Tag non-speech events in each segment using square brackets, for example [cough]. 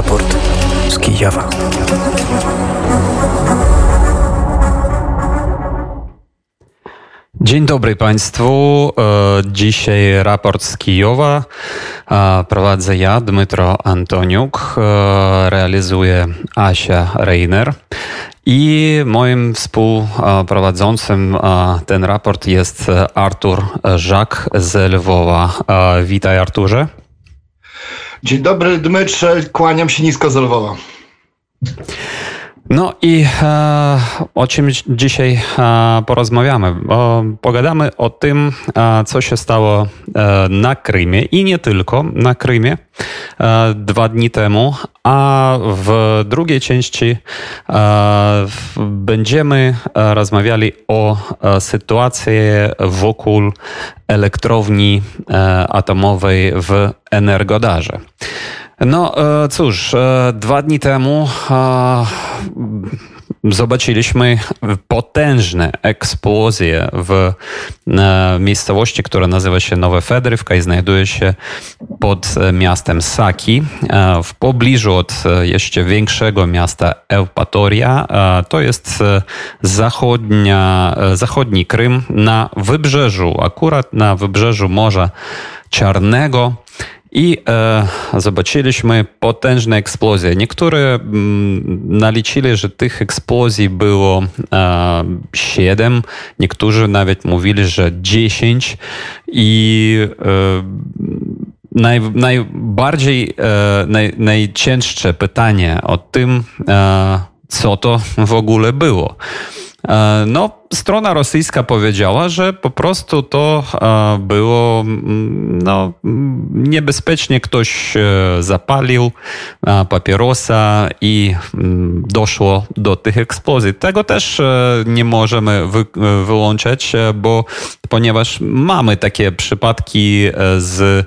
Raport z Kijowa. Dzień dobry Państwu. E, dzisiaj raport z Kijowa. E, prowadzę ja, Dmytro Antoniuk. E, realizuje Asia Reiner. I moim współprowadzącym ten raport jest Artur Żak z Lwowa. Witaj Arturze. Dzień dobry Dmytrze, kłaniam się nisko z Lwowa. No i e, o czym dzisiaj e, porozmawiamy? Pogadamy o tym, e, co się stało e, na Krymie i nie tylko na Krymie e, dwa dni temu, a w drugiej części e, będziemy rozmawiali o sytuacji wokół elektrowni atomowej w Energodarze. No cóż, dwa dni temu zobaczyliśmy potężne eksplozje w miejscowości, która nazywa się Nowe Fedrywka i znajduje się pod miastem Saki. W pobliżu od jeszcze większego miasta Eupatoria. To jest zachodnia, zachodni Krym na wybrzeżu, akurat na wybrzeżu Morza Czarnego. I e, zobaczyliśmy potężne eksplozje. Niektóre mm, naliczyli, że tych eksplozji było e, 7, niektórzy nawet mówili, że 10 i e, naj, najbardziej, e, naj, najcięższe pytanie o tym, e, co to w ogóle było. No, strona rosyjska powiedziała, że po prostu to e, było mm, no, niebezpiecznie ktoś e, zapalił papierosa i mm, doszło do tych eksplozji. Tego też nie możemy wy, wyłączać, bo ponieważ mamy takie przypadki z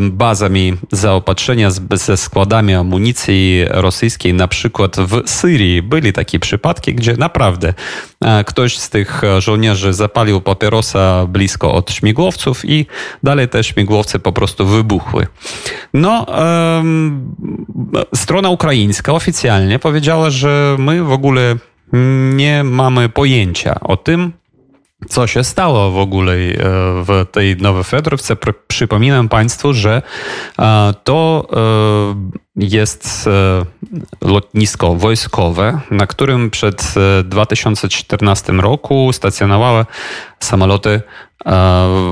bazami zaopatrzenia, ze składami amunicji rosyjskiej, na przykład w Syrii byli takie przypadki, gdzie naprawdę ktoś z tych żołnierzy zapalił papierosa blisko od śmigłowców i dalej te śmigłowce po prostu wybuchły. No, um, strona ukraińska oficjalnie powiedziała, że my w ogóle nie mamy pojęcia o tym, co się stało w ogóle e, w tej Nowej Fedorowce. Przypominam Państwu, że e, to e, jest lotnisko wojskowe, na którym przed 2014 roku stacjonowały samoloty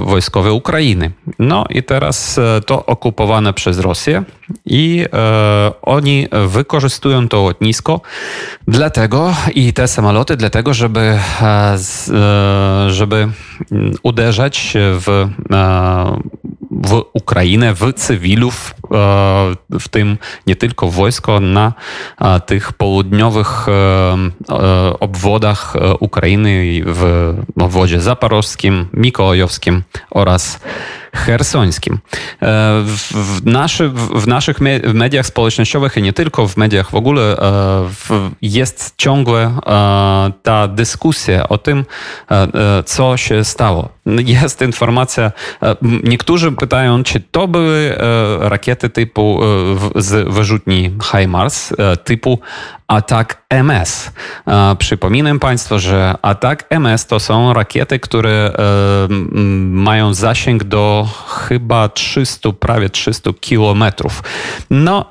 wojskowe Ukrainy. No i teraz to okupowane przez Rosję i oni wykorzystują to lotnisko dlatego i te samoloty dlatego, żeby, żeby uderzać w w Ukrainę, w cywilów, e, w tym nie tylko wojsko, na e, tych południowych e, obwodach Ukrainy w obwodzie zaporowskim, mikołajowskim oraz hersońskim. W, naszy, w naszych mediach społecznościowych i nie tylko w mediach w ogóle jest ciągle ta dyskusja o tym, co się stało. Jest informacja, niektórzy pytają, czy to były rakiety typu z wyrzutni HIMARS, typu Atak MS. Przypominam Państwu, że Atak MS to są rakiety, które mają zasięg do chyba 300, prawie 300 kilometrów. No,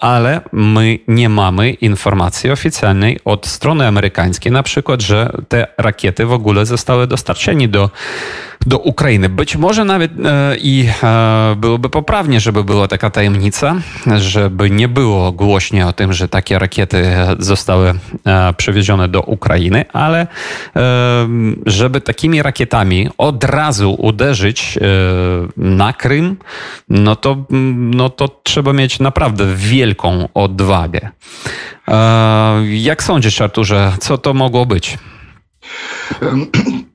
ale my nie mamy informacji oficjalnej od strony amerykańskiej, na przykład, że te rakiety w ogóle zostały dostarczeni do do Ukrainy. Być może nawet e, i e, byłoby poprawnie, żeby była taka tajemnica, żeby nie było głośnie o tym, że takie rakiety zostały e, przewiezione do Ukrainy, ale żeby takimi rakietami od razu uderzyć na Krym, no to, no to trzeba mieć naprawdę wielką odwagę. Jak sądzisz, Arturze, co to mogło być? [clears throat]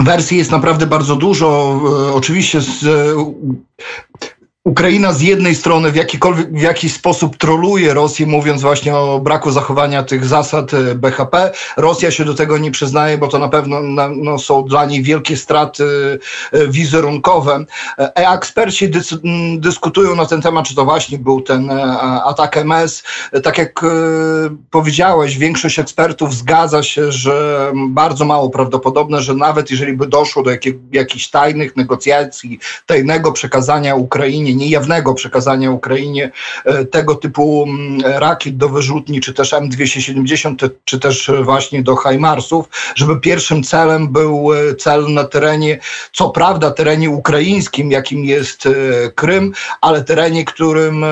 Wersji jest naprawdę bardzo dużo. E, oczywiście z, Ukraina z jednej strony w, jakikolwiek, w jakiś sposób troluje Rosję, mówiąc właśnie o braku zachowania tych zasad e, BHP. Rosja się do tego nie przyznaje, bo to na pewno no, są dla niej wielkie straty e, wizerunkowe. E, eksperci dys, dyskutują na ten temat, czy to właśnie był ten atak MS. Tak jak powiedziałeś, większość ekspertów zgadza się, że bardzo mało prawdopodobne, że nawet jeżeli by doszło do jakich, jakichś tajnych negocjacji, tajnego przekazania Ukrainie, niejawnego przekazania Ukrainie e, tego typu mm, rakiet do wyrzutni, czy też M270, czy też właśnie do HIMARSów, żeby pierwszym celem był e, cel na terenie, co prawda terenie ukraińskim, jakim jest e, Krym, ale terenie, którym,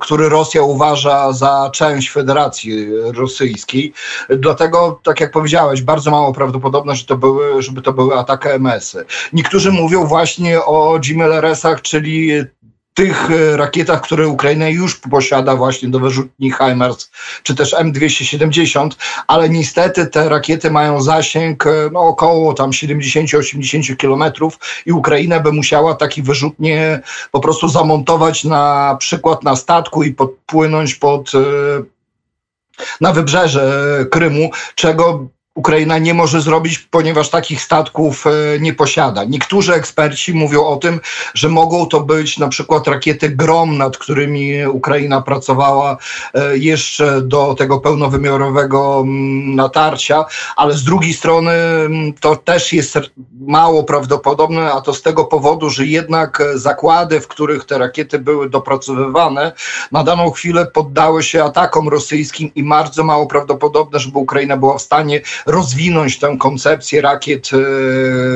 który Rosja uważa za część Federacji Rosyjskiej. Dlatego, tak jak powiedziałeś, bardzo mało prawdopodobne, że to były, żeby to były ataki MS-y. Niektórzy mówią właśnie o GMLRS-ach, czyli tych e, rakietach, które Ukraina już posiada właśnie do wyrzutni HIMARS, czy też M270, ale niestety te rakiety mają zasięg e, no, około tam 70-80 kilometrów i Ukraina by musiała taki wyrzutnie po prostu zamontować na przykład na statku i podpłynąć pod e, na wybrzeże Krymu, czego Ukraina nie może zrobić, ponieważ takich statków e, nie posiada. Niektórzy eksperci mówią o tym, że mogą to być na przykład rakiety Grom, nad którymi Ukraina pracowała e, jeszcze do tego pełnowymiarowego mm, natarcia, ale z drugiej strony mm, to też jest mało prawdopodobne, a to z tego powodu, że jednak zakłady, w których te rakiety były dopracowywane, na daną chwilę poddały się atakom rosyjskim i bardzo mało prawdopodobne, żeby Ukraina była w stanie rozwinąć tę koncepcję rakiet e,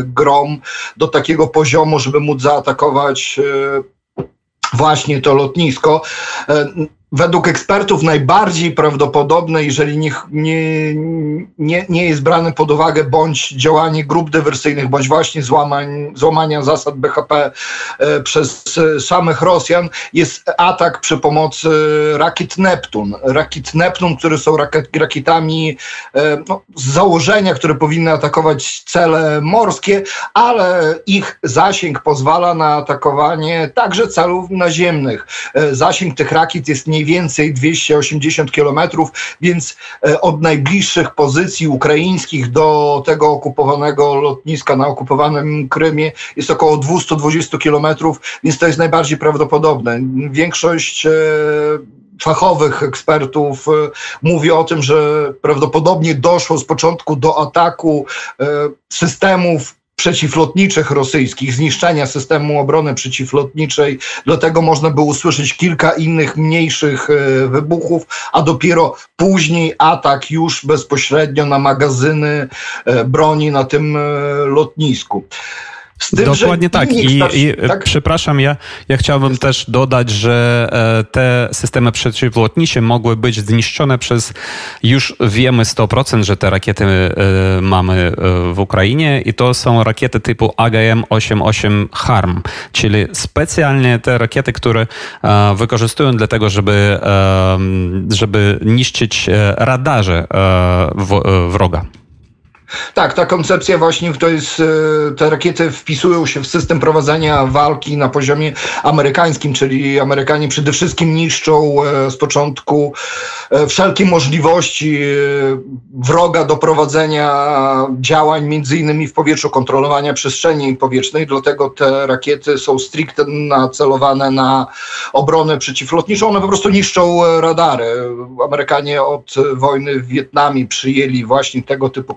Grom do takiego poziomu, żeby móc zaatakować e, właśnie to lotnisko. Według ekspertów najbardziej prawdopodobne, jeżeli nie, nie, nie, nie jest brane pod uwagę bądź działanie grup dywersyjnych, bądź właśnie złamań, złamania zasad BHP e, przez e, samych Rosjan, jest atak przy pomocy rakiet Neptun. Rakiet Neptun, które są rakiet, rakietami e, no, z założenia, które powinny atakować cele morskie, ale ich zasięg pozwala na atakowanie także celów naziemnych. E, zasięg tych rakiet jest mniej więcej 280 kilometrów, więc e, od najbliższych pozycji ukraińskich do tego okupowanego lotniska na okupowanym Krymie jest około 220 kilometrów, więc to jest najbardziej prawdopodobne. Większość e, fachowych ekspertów e, mówi o tym, że prawdopodobnie doszło z początku do ataku systemów przeciwlotniczych rosyjskich, zniszczenia systemu obrony przeciwlotniczej. Dlatego można było usłyszeć kilka innych mniejszych e, wybuchów, a dopiero później atak już bezpośrednio na magazyny e, broni na tym e, lotnisku. Tym, Dokładnie tak. I, i tak? przepraszam, ja, ja chciałbym też dodać, że e, te systemy przeciwlotnicze mogły być zniszczone przez już wiemy 100%, że te rakiety e, mamy e, w Ukrainie i to są rakiety typu AGM-88 HARM, czyli specjalnie te rakiety, które wykorzystują do tego, żeby, żeby niszczyć radarze wroga. Tak, ta koncepcja właśnie to jest, e, te rakiety wpisują się w system prowadzenia walki na poziomie amerykańskim, czyli Amerykanie przede wszystkim niszczą e, z początku e, wszelkie możliwości wroga do prowadzenia działań, między innymi w powietrzu, kontrolowania przestrzeni powietrznej, dlatego te rakiety są stricte nacelowane na obronę przeciwlotniczą, one po prostu niszczą radary. Amerykanie od wojny w Wietnamie przyjęli właśnie tego typu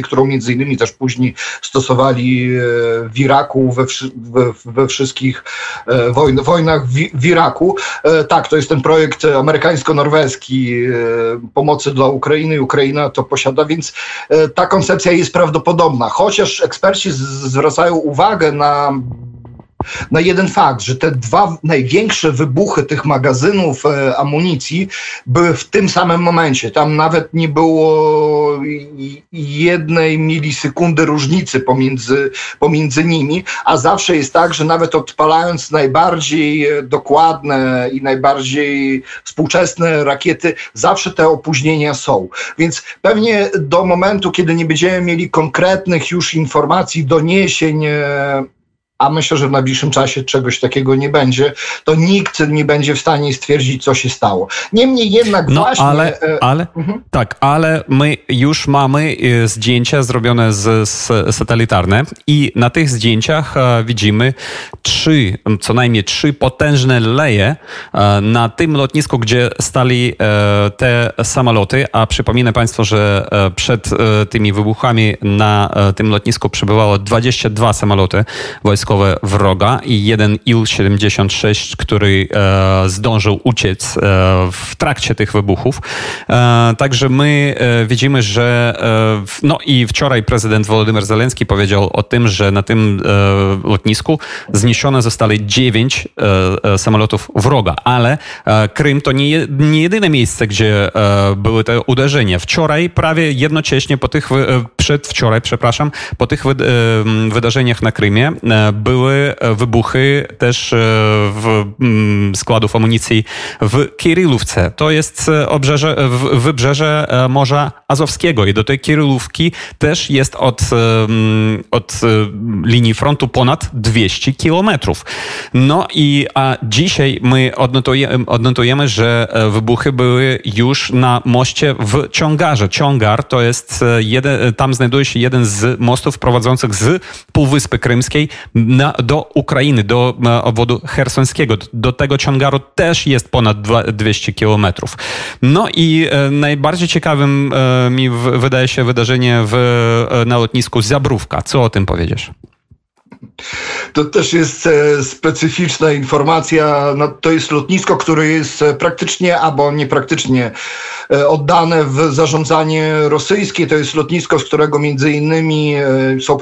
koncepcje, którą między innymi też później stosowali e, w Iraku, we, we, we wszystkich e, wojn, wojnach w, w, Iraku. E, tak, to jest ten projekt amerykańsko-norweski pomocy dla Ukrainy. Ukraina to posiada, więc ta koncepcja jest prawdopodobna. Chociaż eksperci zwracają uwagę na na jeden fakt, że te dwa największe wybuchy tych magazynów e, amunicji były w tym samym momencie. Tam nawet nie było jednej milisekundy różnicy pomiędzy, pomiędzy nimi, a zawsze jest tak, że nawet odpalając najbardziej e, dokładne i najbardziej współczesne rakiety, zawsze te opóźnienia są. Więc pewnie do momentu, kiedy nie będziemy mieli konkretnych już informacji, doniesień, e, a myślę, że w najbliższym czasie czegoś takiego nie będzie, to nikt nie będzie w stanie stwierdzić, co się stało. Niemniej jednak no, właśnie... Ale, e, ale mhm. tak, ale my już mamy e, zdjęcia zrobione z, z satelitarne i na tych zdjęciach e, widzimy trzy, co najmniej trzy potężne leje na tym lotnisku, gdzie stali te samoloty, a przypominam Państwu, że przed tymi wybuchami na tym lotnisku przebywało 22 samoloty wroga i jeden Il-76, który zdążył uciec w trakcie tych wybuchów. E, także my e, widzimy, że e, no i wczoraj prezydent Wolodymyr Zelenski powiedział o tym, że na tym lotnisku zniszczone zostały dziewięć samolotów wroga, ale Krym to nie, nie jedyne miejsce, gdzie były te uderzenia. Wczoraj prawie jednocześnie po tych, przedwczoraj, przepraszam, po tych wydarzeniach na Krymie były wybuchy też w składów amunicji w Kirillówce. To jest e, obrzeże, wybrzeże e, Morza Azowskiego i do tej Kirillówki też jest od, od e, linii frontu ponad 200 kilometrów. No i a dzisiaj my odnotujemy, odnotujemy, że wybuchy były już na moście w Ciągarze. Ciągar to jest jeden, tam znajduje się jeden z mostów prowadzących z Półwyspy Krymskiej na, do Ukrainy, do obwodu hersońskiego. Do tego Ciągaru też jest ponad 200 kilometrów. No i e, najbardziej ciekawym e, mi wydaje się wydarzenie w, e, na lotnisku Zabrówka. Co o tym powiedziesz? To też jest specyficzna informacja. No, to jest lotnisko, które jest praktycznie albo niepraktycznie oddane w zarządzanie rosyjskie. To jest lotnisko, z którego między innymi są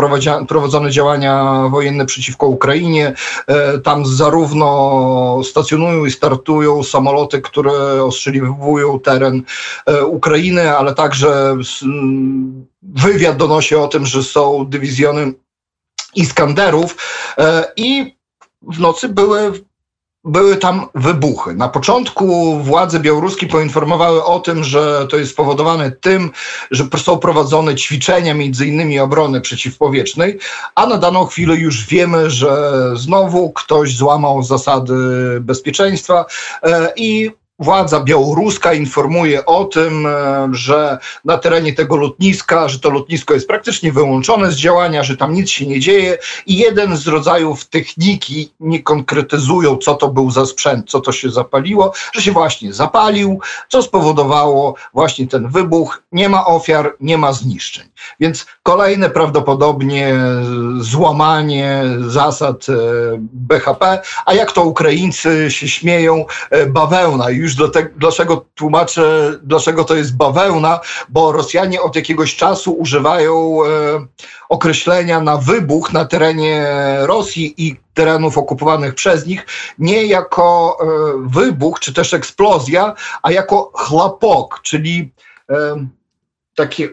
prowadzone działania wojenne przeciwko Ukrainie. Tam zarówno stacjonują i startują samoloty, które ostrzeliwują teren Ukrainy, ale także wywiad donosi o tym, że są dywizjony Iskanderów e, i w nocy były były tam wybuchy. Na początku władze białoruskie poinformowały o tym, że to jest spowodowane tym, że są prowadzone ćwiczenia, między innymi obrony przeciwpowietrznej, a na daną chwilę już wiemy, że znowu ktoś złamał zasady bezpieczeństwa e, i władza białoruska informuje o tym, e, że na terenie tego lotniska, że to lotnisko jest praktycznie wyłączone z działania, że tam nic się nie dzieje i jeden z rodzajów techniki nie konkretyzują, co to był za sprzęt, co to się zapaliło, że się właśnie zapalił, co spowodowało właśnie ten wybuch. Nie ma ofiar, nie ma zniszczeń. Więc kolejne prawdopodobnie złamanie zasad e, BHP, a jak to Ukraińcy się śmieją, e, bawełna. Już do te, dlaczego tłumaczę, dlaczego to jest bawełna, bo Rosjanie od jakiegoś czasu używają e, określenia na wybuch na terenie Rosji i terenów okupowanych przez nich nie jako e, wybuch czy też eksplozja, a jako chlapok, czyli e, takie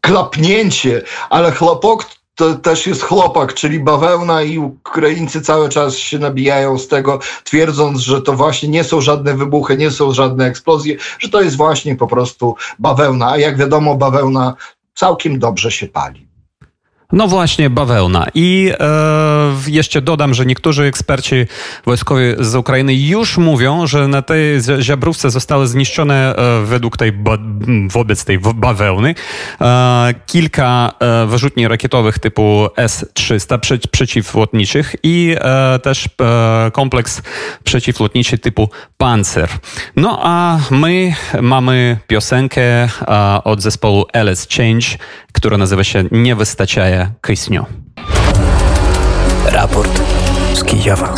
klapnięcie, ale chlapok to też jest chłopak, czyli bawełna i Ukraińcy cały czas się nabijają z tego, twierdząc, że to właśnie nie są żadne wybuchy, nie są żadne eksplozje, że to jest właśnie po prostu bawełna. A jak wiadomo, bawełna całkiem dobrze się pali. No właśnie, bawełna. I e, jeszcze dodam, że niektórzy eksperci wojskowi z Ukrainy już mówią, że na tej ziabrówce zostały zniszczone e, według tej, wobec tej bawełny e, kilka e, wyrzutni rakietowych typu S-300 prze, przeciwlotniczych i e, też e, kompleks przeciwlotniczy typu Panzer. No a my mamy piosenkę od zespołu LS Change, która nazywa się Nie wystarczaje kysniu. Raport z Kijowa.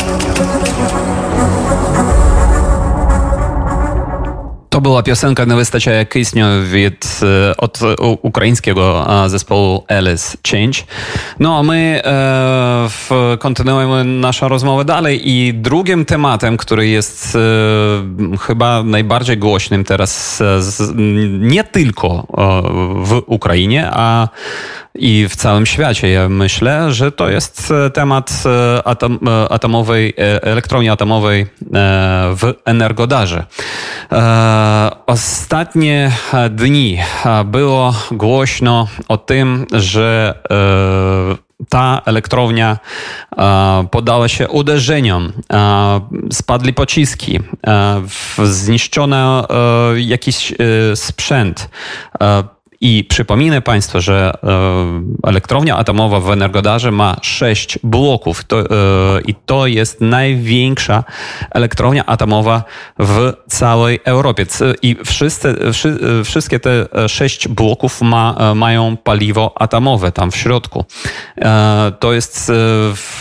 To była piosenka na wystarczająco kysniu od ukraińskiego zespołu Alice Change. No a my e, kontynuujemy naszą rozmowę dalej i drugim tematem, który jest e, chyba najbardziej głośnym teraz, e, z, nie tylko e, w Ukrainie, a i w całym świecie. Ja myślę, że to jest temat atom, atomowej, elektrowni atomowej w Energodarze. Ostatnie dni było głośno o tym, że ta elektrownia podała się uderzeniom, spadli pociski, zniszczono jakiś sprzęt. I przypominę Państwu, że e, elektrownia atomowa w Energodarze ma sześć bloków to, e, i to jest największa elektrownia atomowa w całej Europie. I wszyscy, wszystkie te sześć bloków ma, mają paliwo atomowe tam w środku. E, to jest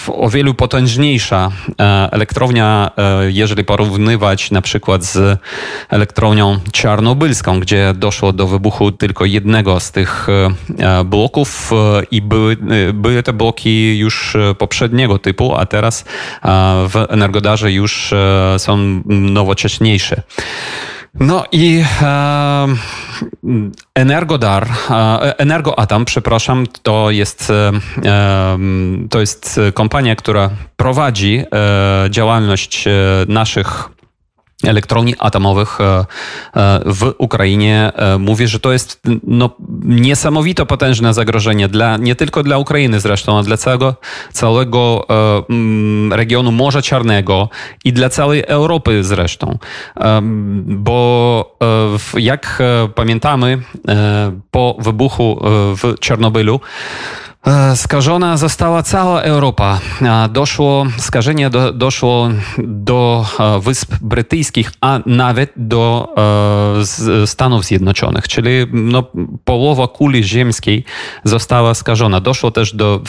o wiele potężniejsza elektrownia, jeżeli porównywać na przykład z elektrownią czarnobylską, gdzie doszło do wybuchu tylko jednego jednego z tych e, bloków e, i były, e, były te bloki już poprzedniego typu, a teraz w Energodarze już są nowocześniejsze. No i e, Energodar, e, Energoatom, przepraszam, to jest, e, to jest kompania, która prowadzi działalność naszych elektrowni atomowych e, e, w Ukrainie e, mówi, że to jest no, niesamowite potężne zagrożenie dla, nie tylko dla Ukrainy zresztą, ale dla całego, całego mm, regionu Morza Czarnego i dla całej Europy zresztą. Bo jak pamiętamy po wybuchu w Czarnobylu skażona została cała Europa. Doszło, skażenie do, doszło do e, Wysp Brytyjskich, a nawet do e, Stanów Zjednoczonych, czyli no, połowa kuli ziemskiej została skażona. Doszło też do,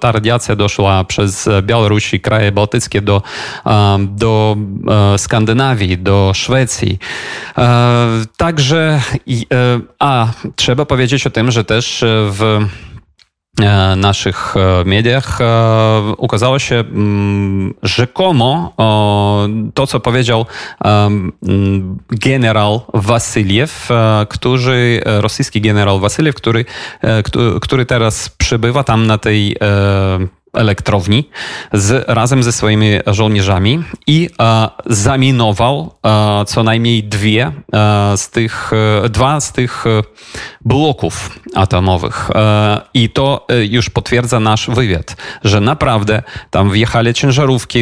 ta radiacja doszła przez Białoruś i kraje bałtyckie do, do Skandynawii, do Szwecji. Także, a trzeba powiedzieć o tym, że też w E, naszych e, mediach e, ukazało się mm, rzekomo to, co powiedział generał Wasyliew, który, rosyjski generał Wasyliew, który, który teraz przybywa tam na tej elektrowni z, razem ze swoimi żołnierzami i e, zaminował e, co najmniej dwie e, z tych, e, dwa z tych e, bloków atomowych. E, I to już potwierdza nasz wywiad, że naprawdę tam wjechali ciężarówki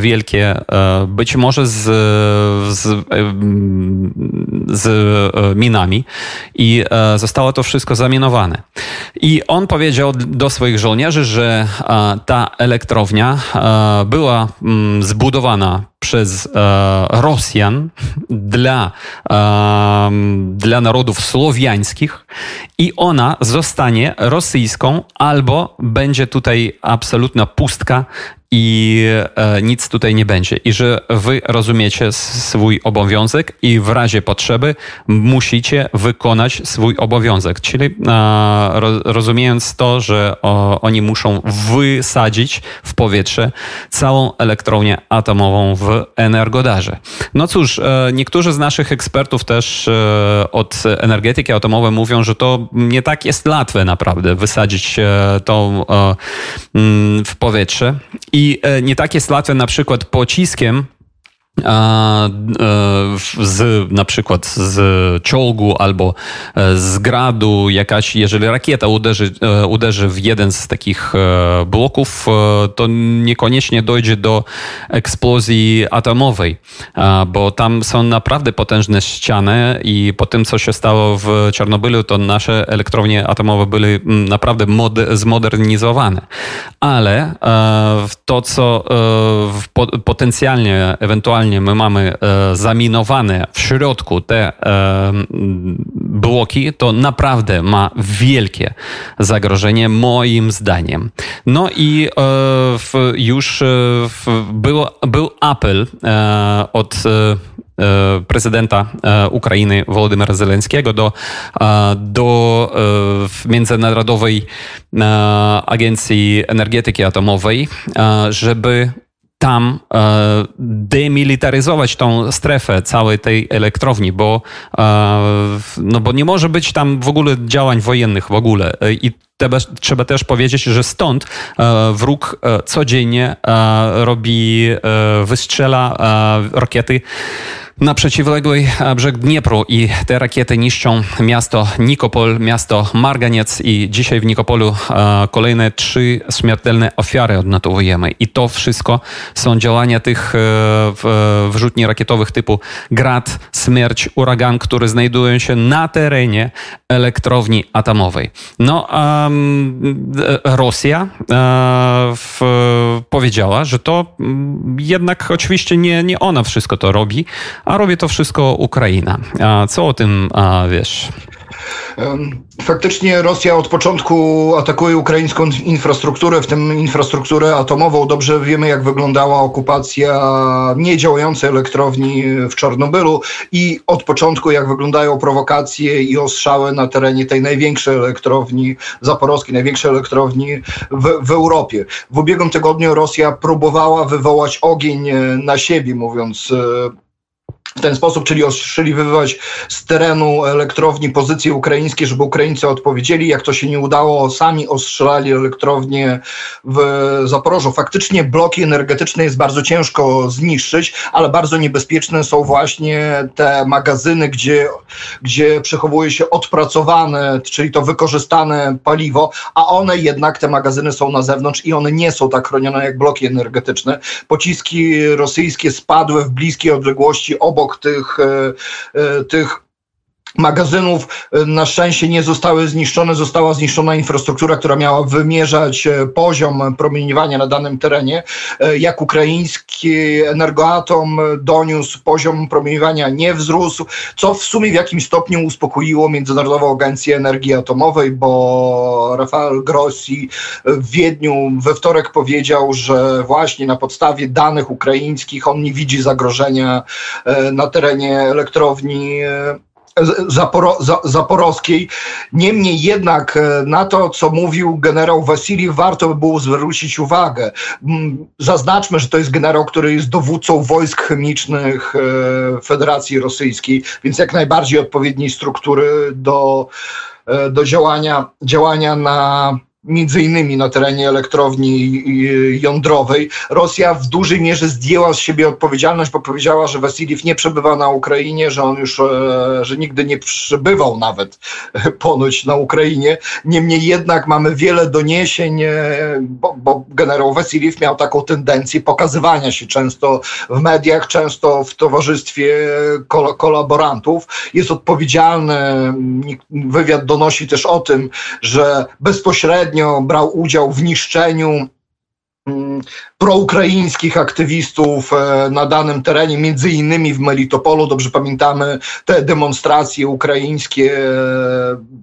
wielkie, być może z, z, z minami i zostało to wszystko zaminowane. I on powiedział do swoich żołnierzy, że ta elektrownia była mm, zbudowana przez Rosjan dla, dla narodów słowiańskich i ona zostanie rosyjską albo będzie tutaj absolutna pustka i e, nic tutaj nie będzie. I że wy rozumiecie swój obowiązek i w razie potrzeby musicie wykonać swój obowiązek. Czyli e, rozumiejąc to, że o, oni muszą wysadzić w powietrze całą elektrownię atomową w Energodarze. No cóż, e, niektórzy z naszych ekspertów też e, od energetyki atomowej mówią, że to nie tak jest łatwe naprawdę wysadzić to e, w powietrze. I i e, nie tak jest łatwe na przykład pociskiem z, na przykład z czołgu albo e, z gradu jakaś, jeżeli rakieta uderzy, e, uderzy w jeden z takich bloków, to niekoniecznie dojdzie do eksplozji atomowej, bo tam są naprawdę potężne ściany i po tym, co się stało w Czarnobylu, to nasze elektrownie atomowe były naprawdę zmodernizowane. Ale to, co potencjalnie, ewentualnie aktualnie my mamy e, zaminowane w środku te e, bloki, to naprawdę ma wielkie zagrożenie, moim zdaniem. No i e, już był, był apel od prezydenta Ukrainy Wołodymyra Zelenskiego do, do Międzynarodowej Agencji Energetyki Atomowej, żeby tam demilitaryzować tą strefę całej tej elektrowni, bo, no bo nie może być tam w ogóle działań wojennych w ogóle. I trzeba też powiedzieć, że stąd wróg codziennie robi, wystrzela rakiety na przeciwległy brzeg Dniepru i te rakiety niszczą miasto Nikopol, miasto Marganiec i dzisiaj w Nikopolu e, kolejne trzy śmiertelne ofiary odnotowujemy. I to wszystko są działania tych e, wrzutni rakietowych typu Grad, Smierć, Uragan, które znajdują się na terenie elektrowni atomowej. No, um, Rosja powiedziała, że to jednak oczywiście nie, nie ona wszystko to robi, a robi to wszystko Ukraina. Co o tym wiesz? Faktycznie Rosja od początku atakuje ukraińską infrastrukturę, w tym infrastrukturę atomową. Dobrze wiemy, jak wyglądała okupacja niedziałającej elektrowni w Czarnobylu i od początku, jak wyglądają prowokacje i ostrzały na terenie tej największej elektrowni zaporowskiej, największej elektrowni w, w Europie. W ubiegłym tygodniu Rosja próbowała wywołać ogień na siebie, mówiąc e, w ten sposób, czyli ostrzeliwywać z terenu elektrowni pozycje ukraińskie, żeby Ukraińcy odpowiedzieli. Jak to się nie udało, sami ostrzelali elektrownię w Zaporożu. Faktycznie bloki energetyczne jest bardzo ciężko zniszczyć, ale bardzo niebezpieczne są właśnie te magazyny, gdzie, gdzie przechowuje się odpracowane, czyli to wykorzystane paliwo, a one jednak, te magazyny są na zewnątrz i one nie są tak chronione jak bloki energetyczne. Pociski rosyjskie spadły w bliskiej odległości obok obok tych, e, e, tych magazynów e, na szczęście nie zostały zniszczone, została zniszczona infrastruktura, która miała wymierzać poziom promieniowania na danym terenie. Jak ukraiński energoatom doniósł, poziom promieniowania nie wzrósł, co w sumie w jakimś stopniu uspokoiło Międzynarodową Agencję Energii Atomowej, bo Rafael Grossi w Wiedniu we wtorek powiedział, że właśnie na podstawie danych ukraińskich on nie widzi zagrożenia na terenie elektrowni Zaporo, Zaporowskiej. Niemniej jednak e, na to, co mówił generał Wasilij, warto by było zwrócić uwagę. Zaznaczmy, że to jest generał, który jest dowódcą wojsk chemicznych e, Federacji Rosyjskiej, więc jak najbardziej odpowiedniej struktury do, e, do działania, działania na między innymi na terenie elektrowni jądrowej. Rosja w dużej mierze zdjęła z siebie odpowiedzialność, bo powiedziała, że Wasiliew nie przebywa na Ukrainie, że on już, e, że nigdy nie przebywał nawet ponoć na Ukrainie. Niemniej jednak mamy wiele doniesień, e, bo, bo generał Wasiliew miał taką tendencję pokazywania się często w mediach, często w towarzystwie kol kolaborantów. Jest odpowiedzialny, wywiad donosi też o tym, że bezpośrednio bezpośrednio brał udział w niszczeniu proukraińskich aktywistów e, na danym terenie, między innymi w Melitopolu. Dobrze pamiętamy te demonstracje ukraińskie, e,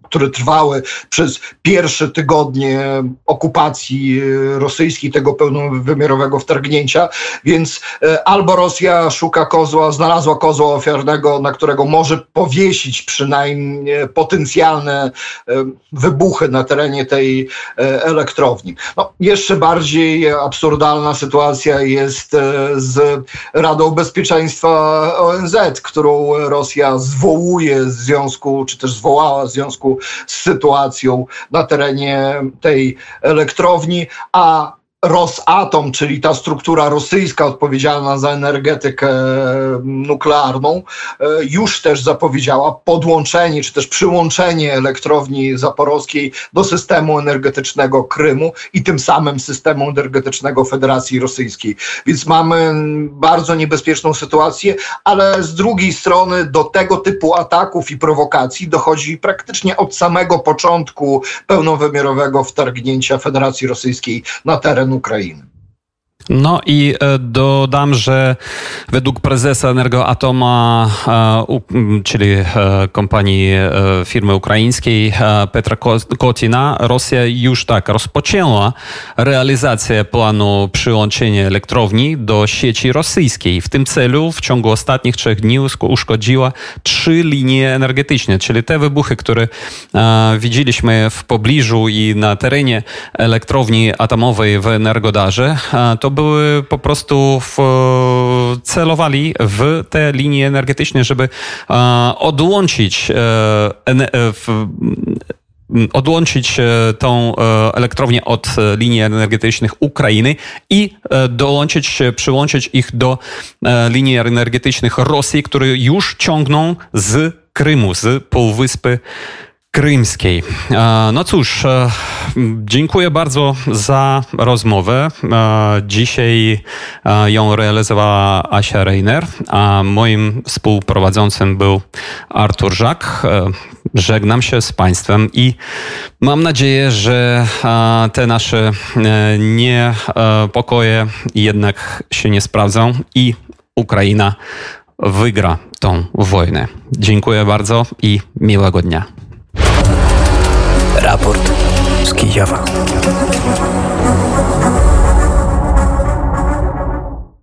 które trwały przez pierwsze tygodnie okupacji rosyjskiej, tego pełnowymiarowego wtargnięcia. Więc e, albo Rosja szuka kozła, znalazła kozła ofiarnego, na którego może powiesić przynajmniej potencjalne wybuchy na terenie tej elektrowni. No, jeszcze bardziej absurdalna sytuacja jest e, z Radą Bezpieczeństwa ONZ, którą Rosja zwołuje w związku, czy też zwołała w związku z sytuacją na terenie tej elektrowni, a Rosatom, czyli ta struktura rosyjska odpowiedzialna za energetykę nuklearną, e, już też zapowiedziała podłączenie, czy też przyłączenie elektrowni zaporowskiej do systemu energetycznego Krymu i tym samym systemu energetycznego Federacji Rosyjskiej. Więc mamy bardzo niebezpieczną sytuację, ale z drugiej strony do tego typu ataków i prowokacji dochodzi praktycznie od samego początku pełnowymiarowego wtargnięcia Federacji Rosyjskiej na teren Ukrainy. No i e, dodam, że według prezesa Energoatoma, e, czyli e, kompanii firmy ukraińskiej Petra Kotina, Rosja już tak rozpoczęła realizację planu przyłączenia elektrowni do sieci rosyjskiej. W tym celu w ciągu ostatnich trzech dni uszkodziła trzy linie energetyczne, czyli te wybuchy, które widzieliśmy w pobliżu i na terenie elektrowni atomowej w Energodarze, to były po prostu w, celowali w te linie energetyczne, żeby odłączyć odłączyć e, tą e, elektrownię od e, linii energetycznych Ukrainy i dołączyć, przyłączyć ich do linii energetycznych Rosji, które już ciągną z Krymu, z Półwyspy Krymskiej. No cóż, dziękuję bardzo za rozmowę. Dzisiaj ją realizowała Asia Reiner, a moim współprowadzącym był Artur Żak. Żegnam się z Państwem i mam nadzieję, że te nasze e, niepokoje jednak się nie sprawdzą i Ukraina wygra tą wojnę. Dziękuję bardzo i miłego dnia. Raport z Kijowa.